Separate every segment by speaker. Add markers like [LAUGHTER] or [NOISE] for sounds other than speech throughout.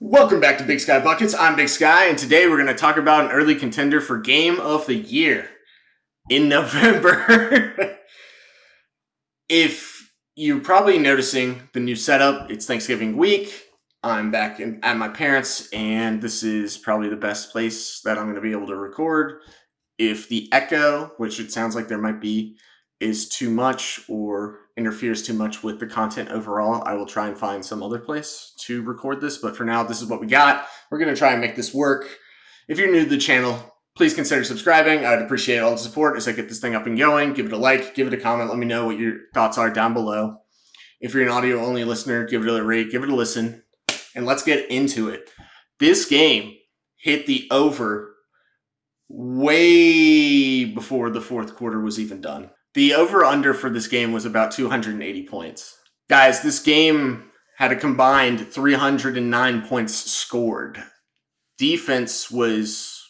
Speaker 1: Welcome back to Big Sky Buckets. I'm Big Sky, and today we're going to talk about an early contender for Game of the Year in [LAUGHS] November. if you're probably noticing the new setup, it's Thanksgiving week. I'm back in, at my parents', and this is probably the best place that I'm going to be able to record. If the echo, which it sounds like there might be, is too much or interferes too much with the content overall, I will try and find some other place to record this. But for now, this is what we got. We're going to try and make this work. If you're new to the channel, please consider subscribing. I'd appreciate all the support as I get this thing up and going. Give it a like, give it a comment. Let me know what your thoughts are down below. If you're an audio only listener, give it a rate, give it a listen, and let's get into it. This game hit the over way before the fourth quarter was even done. The over under for this game was about 280 points. Guys, this game had a combined 309 points scored. Defense was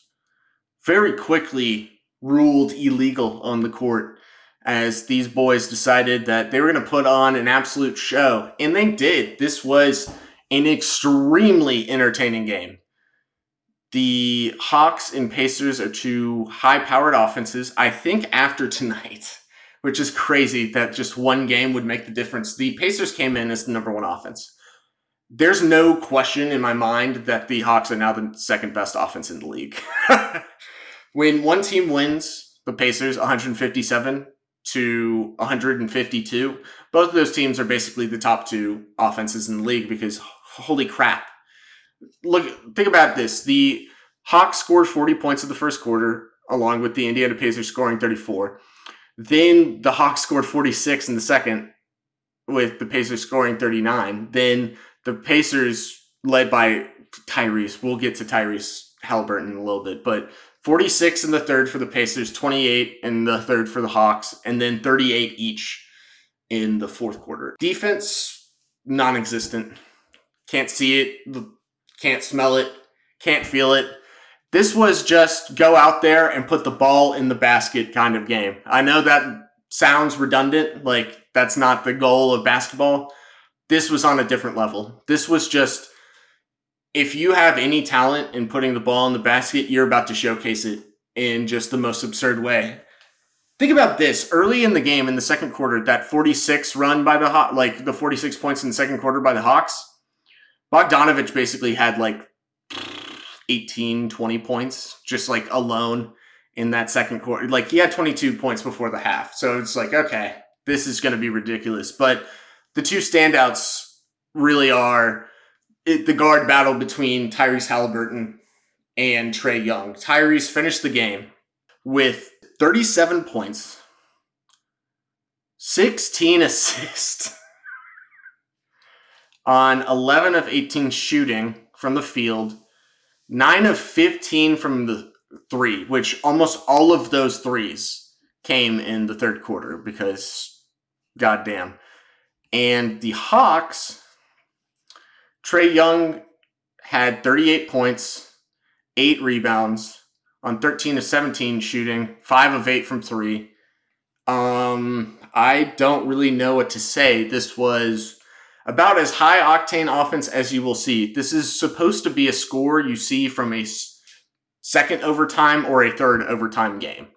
Speaker 1: very quickly ruled illegal on the court as these boys decided that they were going to put on an absolute show. And they did. This was an extremely entertaining game. The Hawks and Pacers are two high powered offenses. I think after tonight, which is crazy that just one game would make the difference. The Pacers came in as the number one offense. There's no question in my mind that the Hawks are now the second best offense in the league. [LAUGHS] when one team wins, the Pacers 157 to 152, both of those teams are basically the top two offenses in the league because holy crap. Look, think about this. The Hawks scored 40 points in the first quarter, along with the Indiana Pacers scoring 34. Then the Hawks scored 46 in the second, with the Pacers scoring 39. Then the Pacers, led by Tyrese, we'll get to Tyrese Haliburton in a little bit, but 46 in the third for the Pacers, 28 in the third for the Hawks, and then 38 each in the fourth quarter. Defense, non existent. Can't see it, can't smell it, can't feel it this was just go out there and put the ball in the basket kind of game. I know that sounds redundant, like that's not the goal of basketball. This was on a different level. This was just if you have any talent in putting the ball in the basket, you're about to showcase it in just the most absurd way. Think about this early in the game in the second quarter, that 46 run by the Hawks, like the 46 points in the second quarter by the Hawks. Bogdanovic basically had like 18, 20 points just like alone in that second quarter. Like he had 22 points before the half. So it's like, okay, this is going to be ridiculous. But the two standouts really are it, the guard battle between Tyrese Haliburton and Trae Young. Tyrese finished the game with 37 points, 16 [LAUGHS] assists on 11 of 18 shooting from the field nine of 15 from the three, which almost all of those threes came in the third quarter because goddamn. And the Hawks, Trae Young had 38 points, eight rebounds on 13 of 17 shooting, five of eight from three. Um, I don't really know what to say. This was about as high octane offense as you will see. This is supposed to be a score you see from a second overtime or a third overtime game.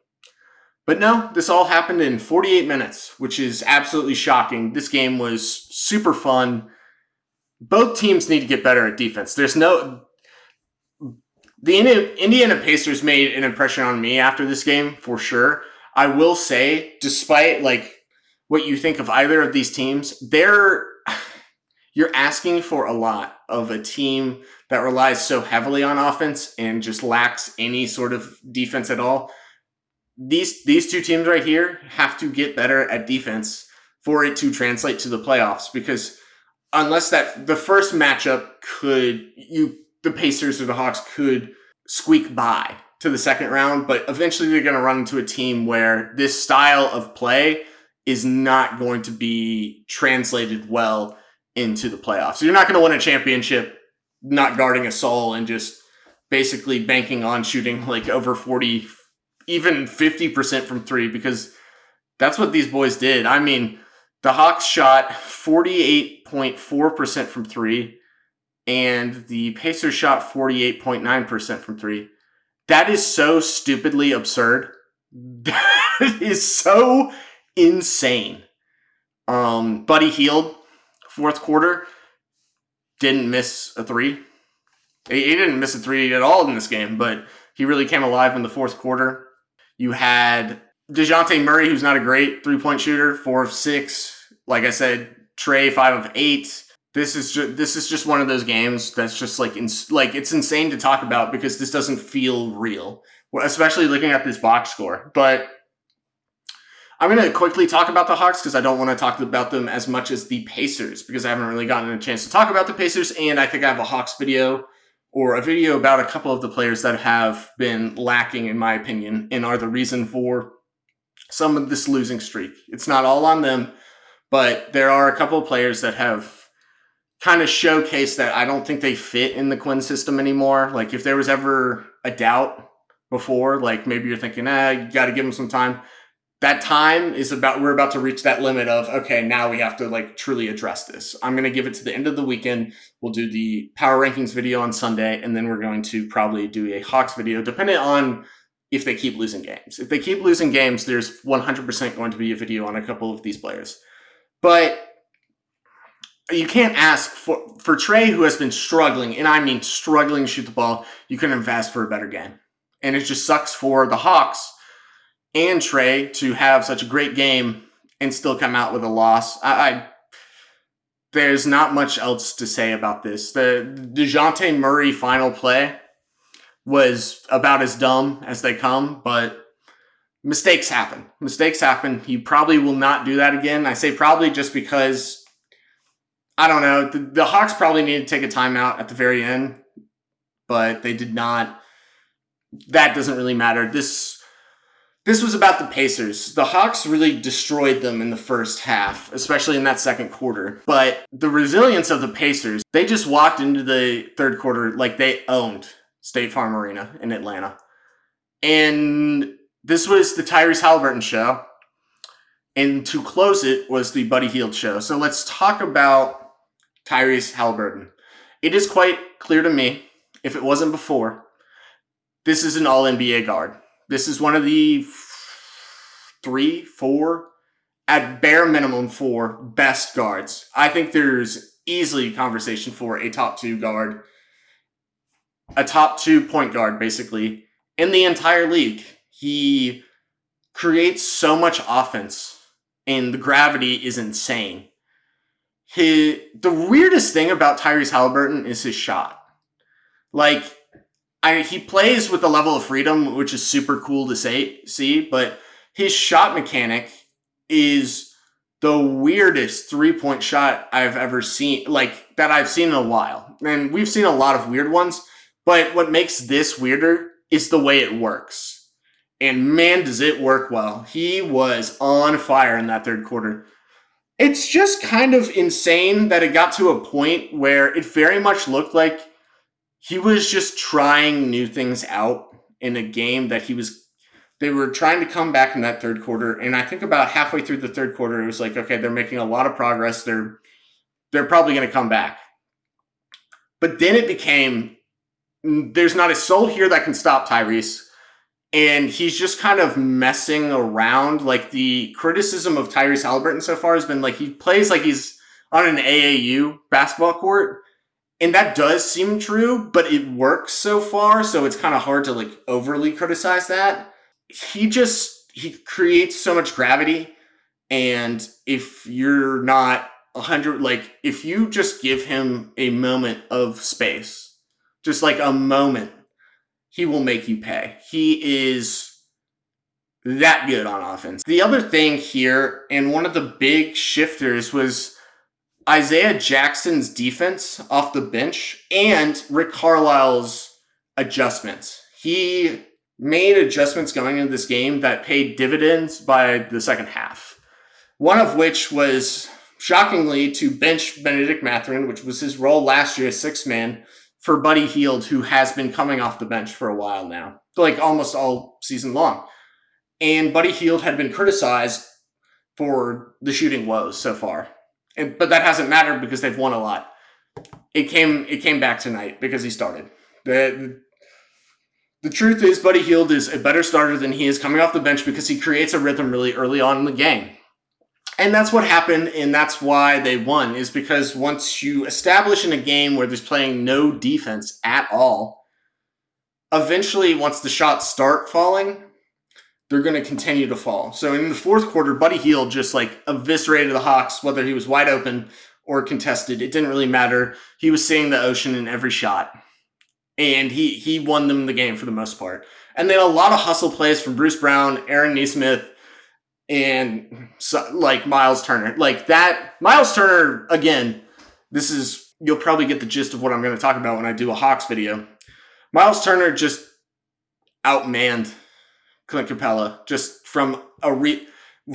Speaker 1: But no, this all happened in 48 minutes, which is absolutely shocking. This game was super fun. Both teams need to get better at defense. There's no. The Indiana Pacers made an impression on me after this game, for sure. I will say, despite like what you think of either of these teams, they're you're asking for a lot of a team that relies so heavily on offense and just lacks any sort of defense at all. These these two teams right here have to get better at defense for it to translate to the playoffs because unless that the first matchup could you the Pacers or the Hawks could squeak by to the second round, but eventually they're going to run into a team where this style of play is not going to be translated well into the playoffs. You're not going to win a championship not guarding a soul and just basically banking on shooting like over 40, even 50% from three because that's what these boys did. I mean, the Hawks shot 48.4% from three and the Pacers shot 48.9% from three. That is so stupidly absurd. [LAUGHS] That is so insane. Um, Buddy Hield, fourth quarter, didn't miss a three. He, he didn't miss a three at all in this game, but he really came alive in the fourth quarter. You had Dejounte Murray, who's not a great three point shooter, four of six. Like I said, Trae, five of eight. This is just this is just one of those games that's just like ins- like it's insane to talk about because this doesn't feel real, especially looking at this box score. But I'm going to quickly talk about the Hawks because I don't want to talk about them as much as the Pacers because I haven't really gotten a chance to talk about the Pacers, and I think I have a Hawks video or a video about a couple of the players that have been lacking, in my opinion, and are the reason for some of this losing streak. It's not all on them, but there are a couple of players that have kind of showcased that I don't think they fit in the Quin system anymore. Like if there was ever a doubt before, like maybe you're thinking, ah, you got to give them some time. That time is about, we're about to reach that limit of, okay, now we have to like truly address this. I'm going to give it to the end of the weekend. We'll do the power rankings video on Sunday, and then we're going to probably do a Hawks video, depending on if they keep losing games. If they keep losing games, there's 100% going to be a video on a couple of these players. But you can't ask for for Trae who has been struggling, and I mean struggling to shoot the ball. You can invest for a better game, and it just sucks for the Hawks and Trae to have such a great game and still come out with a loss. I, I there's not much else to say about this. The Dejounte Murray final play was about as dumb as they come, but mistakes happen. Mistakes happen. He probably will not do that again. I say probably just because I don't know. The, the Hawks probably need to take a timeout at the very end, but they did not. That doesn't really matter. This this was about the Pacers. The Hawks really destroyed them in the first half, especially in that second quarter. But the resilience of the Pacers, they just walked into the third quarter like they owned State Farm Arena in Atlanta. And this was the Tyrese Haliburton show. And to close it was the Buddy Hield show. So let's talk about Tyrese Haliburton. It is quite clear to me, if it wasn't before, this is an all NBA guard. This is one of the three, four, at bare minimum, four best guards. I think there's easily conversation for a top two guard, a top two point guard, basically, in the entire league. He creates so much offense, and the gravity is insane his the weirdest thing about Tyrese Haliburton is his shot. Like, I he plays with a level of freedom, which is super cool to say see, but his shot mechanic is the weirdest three point shot I've ever seen, like that I've seen in a while. And we've seen a lot of weird ones, but what makes this weirder is the way it works. And man, does it work well. He was on fire in that third quarter. It's just kind of insane that it got to a point where it very much looked like he was just trying new things out in a game that he was they were trying to come back in that third quarter and i think about halfway through the third quarter it was like okay they're making a lot of progress they're they're probably going to come back but then it became there's not a soul here that can stop tyrese and he's just kind of messing around. Like the criticism of Tyrese Haliburton so far has been like he plays like he's on an AAU basketball court. And that does seem true, but it works so far, so it's kind of hard to like overly criticize that. He just he creates so much gravity and if you're not a 100 like if you just give him a moment of space, just like a moment he will make you pay. He is that good on offense. The other thing here, and one of the big shifters was Isaiah Jackson's defense off the bench and Rick Carlisle's adjustments. He made adjustments going into this game that paid dividends by the second half. One of which was shockingly to bench Bennedict Mathurin, which was his role last year as six man, for Buddy Hield, who has been coming off the bench for a while now, like almost all season long. And Buddy Hield had been criticized for the shooting woes so far. And, but that hasn't mattered because they've won a lot. it came it came back tonight because he started. The, the truth is, Buddy Hield is a better starter than he is coming off the bench because he creates a rhythm really early on in the game. And that's what happened, and that's why they won, is because once you establish in a game where there's playing no defense at all, eventually, once the shots start falling, they're going to continue to fall. So in the fourth quarter, Buddy Hield just like eviscerated the Hawks, whether he was wide open or contested. It didn't really matter. He was seeing the ocean in every shot and he he won them the game for the most part. And then a lot of hustle plays from Bruce Brown, Aaron Nesmith, and so, like Miles Turner. Like that, Miles Turner again. This is you'll probably get the gist of what I'm going to talk about when I do a Hawks video. Miles Turner just outmanned Clint Capela just from a re,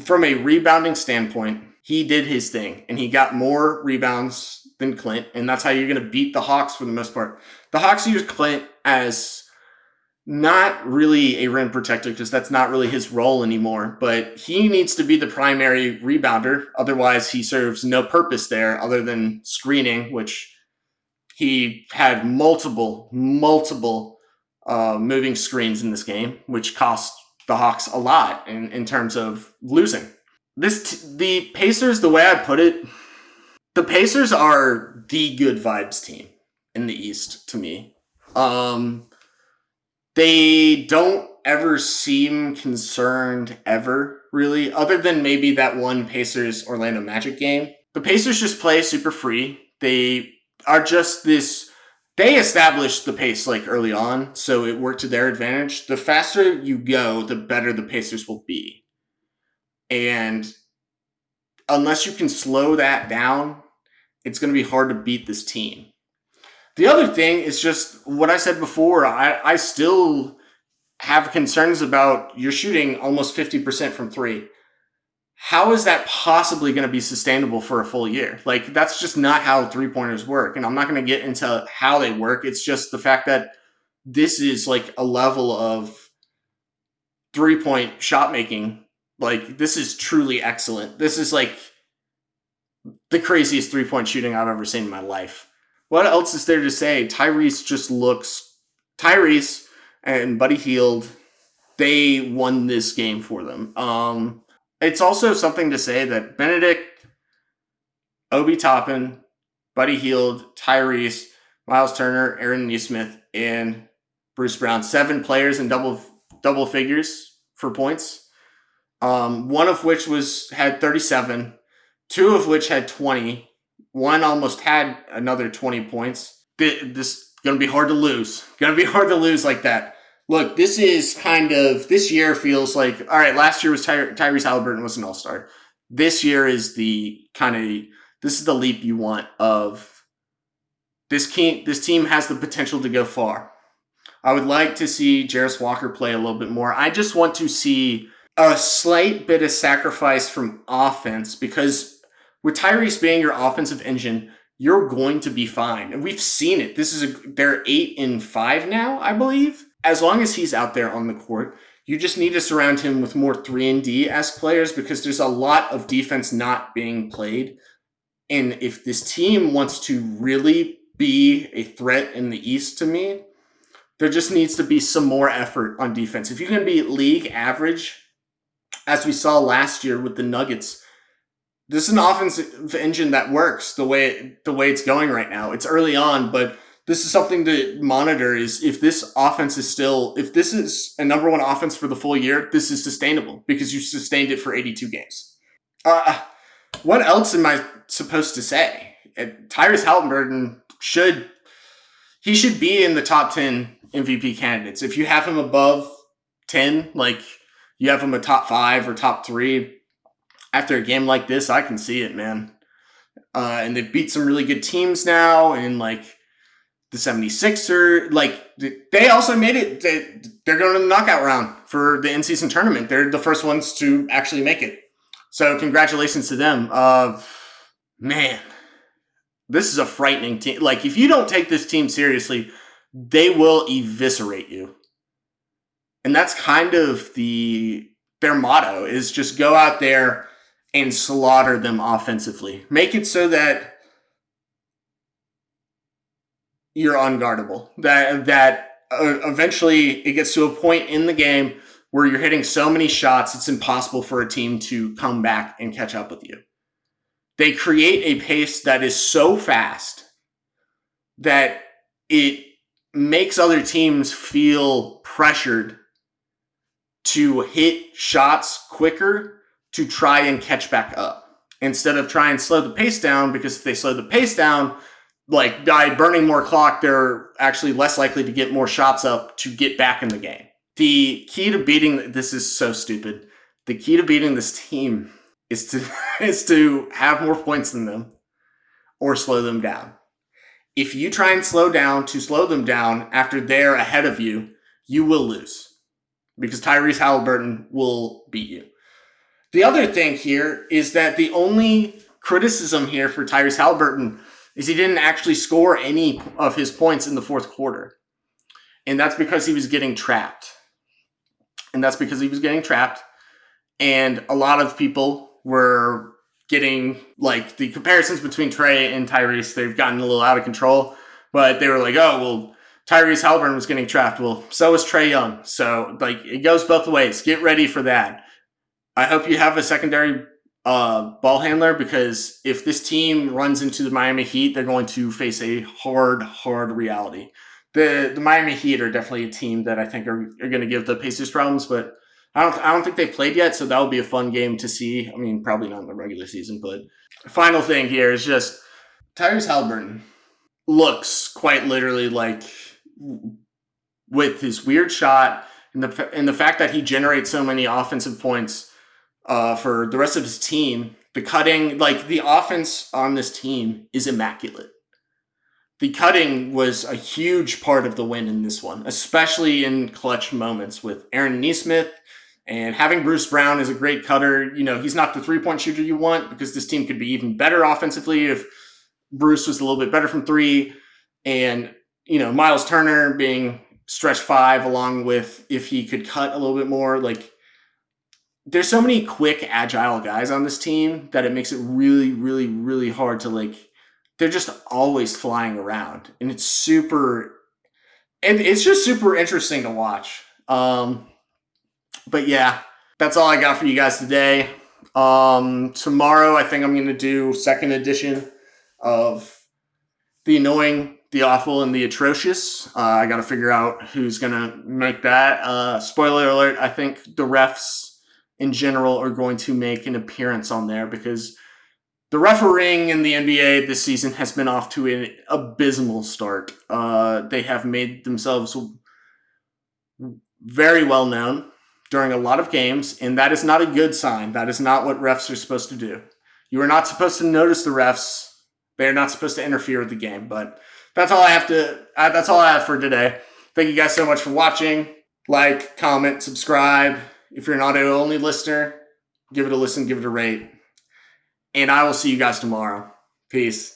Speaker 1: from a rebounding standpoint. He did his thing and he got more rebounds than Clint, and that's how you're going to beat the Hawks for the most part. The Hawks use Clint as not really a rim protector because that's not really his role anymore, but he needs to be the primary rebounder. Otherwise, he serves no purpose there other than screening, which he had multiple, multiple uh, moving screens in this game, which cost the Hawks a lot in, in terms of losing. This t- the Pacers, the way I put it, the Pacers are the good vibes team in the East to me. Um, they don't ever seem concerned ever, really, other than maybe that one Pacers Orlando Magic game. The Pacers just play super free. They are just this. They established the pace like early on, so it worked to their advantage. The faster you go, the better the Pacers will be. And unless you can slow that down, it's going to be hard to beat this team. The other thing is just what I said before. I, I still have concerns about you're shooting almost 50% from three. How is that possibly going to be sustainable for a full year? Like, that's just not how three pointers work. And I'm not going to get into how they work. It's just the fact that this is like a level of three point shot making. Like, this is truly excellent. This is like the craziest three point shooting I've ever seen in my life what else is there to say? Tyrese just looks Tyrese and Buddy Hield. They won this game for them. Um, it's also something to say that Bennedict, Obi Toppin, Buddy Hield, Tyrese, Miles Turner, Aaron Nesmith, and Bruce Brown. Seven players in double double figures for points. Um, one of which was had 37, two of which had 20, one almost had another 20 points. This going to be hard to lose. To be hard to lose like that. Look, this is kind of this year feels like all right. Last year was Ty- Tyrese Haliburton was an All Star. This year is the kind of this is the leap you want of this team. This team has the potential to go far. I would like to see Jarace Walker play a little bit more. I just want to see a slight bit of sacrifice from offense because with Tyrese being your offensive engine, you're going to be fine. And we've seen it. This is a they're eight in five now, I believe. As long as he's out there on the court, you just need to surround him with more three and D esque players because there's a lot of defense not being played. And if this team wants to really be a threat in the East to me, there just needs to be some more effort on defense. If you can be league average, as we saw last year with the Nuggets, this is an offensive engine that works the way the way it's going right now. It's early on, but this is something to monitor is if this offense is still if this is a number one offense for the full year, this is sustainable because you sustained it for 82 games. Uh, what else am I supposed to say? Tyrese Haliburton should he should be in the top 10 MVP candidates. If you have him above 10, like you have him a top 5 or top 3, after a game like this, I can see it, man. Uh, and they've beat some really good teams now, and like the 76er, like they also made it. They, they're going to the knockout round for the in season tournament. They're the first ones to actually make it. So congratulations to them. Uh, man, this is a frightening team. Like if you don't take this team seriously, they will eviscerate you. And that's kind of the their motto is just go out there and slaughter them offensively. Make it so that you're unguardable. That that uh, eventually it gets to a point in the game where you're hitting so many shots it's impossible for a team to come back and catch up with you. They create a pace that is so fast that it makes other teams feel pressured to hit shots quicker to try and catch back up instead of try and slow the pace down because if they slow the pace down like by burning more clock they're actually less likely to get more shots up to get back in the game. The key to beating this is so stupid. The key to beating this team is to [LAUGHS] is to have more points than them or slow them down. If you try and slow down to slow them down after they're ahead of you, you will lose because Tyrese Haliburton will beat you. The other thing here is that the only criticism here for Tyrese Haliburton is he didn't actually score any of his points in the fourth quarter. And that's because he was getting trapped. And that's because he was getting trapped. And a lot of people were getting like the comparisons between Trae and Tyrese, they've gotten a little out of control. But they were like, oh, well, Tyrese Haliburton was getting trapped. Well, so is Trae Young. So like it goes both ways. Get ready for that. I hope you have a secondary uh, ball handler because if this team runs into the Miami Heat, they're going to face a hard, hard reality. The the Miami Heat are definitely a team that I think are, are going to give the Pacers problems, but I don't I don't think they've played yet, so that will be a fun game to see. I mean, probably not in the regular season, but final thing here is just Tyrese Haliburton looks quite literally like with his weird shot and the and the fact that he generates so many offensive points uh, for the rest of his team. The cutting, like the offense on this team, is immaculate. The cutting was a huge part of the win in this one, especially in clutch moments with Aaron Nesmith and having Bruce Brown as a great cutter, you know, he's not the three point shooter you want because this team could be even better offensively if Bruce was a little bit better from three. And, you know, Miles Turner being stretch five, along with if he could cut a little bit more. Like, there's so many quick, agile guys on this team that it makes it really, really, really hard to like. They're just always flying around, and it's super, and it's just super interesting to watch. Um, but yeah, that's all I got for you guys today. Um, tomorrow, I think I'm going to do second edition of the annoying, the awful, and the atrocious. Uh, I got to figure out who's going to make that. Uh, spoiler alert: I think the refs in general are going to make an appearance on there because the refereeing in the NBA this season has been off to an abysmal start. Uh, they have made themselves very well known during a lot of games, and that is not a good sign. That is not what refs are supposed to do. You are not supposed to notice the refs. They are not supposed to interfere with the game. But that's all I have to. Uh, that's all I have for today. Thank you guys so much for watching. Like, comment, subscribe. If you're an audio only listener, give it a listen, give it a rate. And I will see you guys tomorrow. Peace.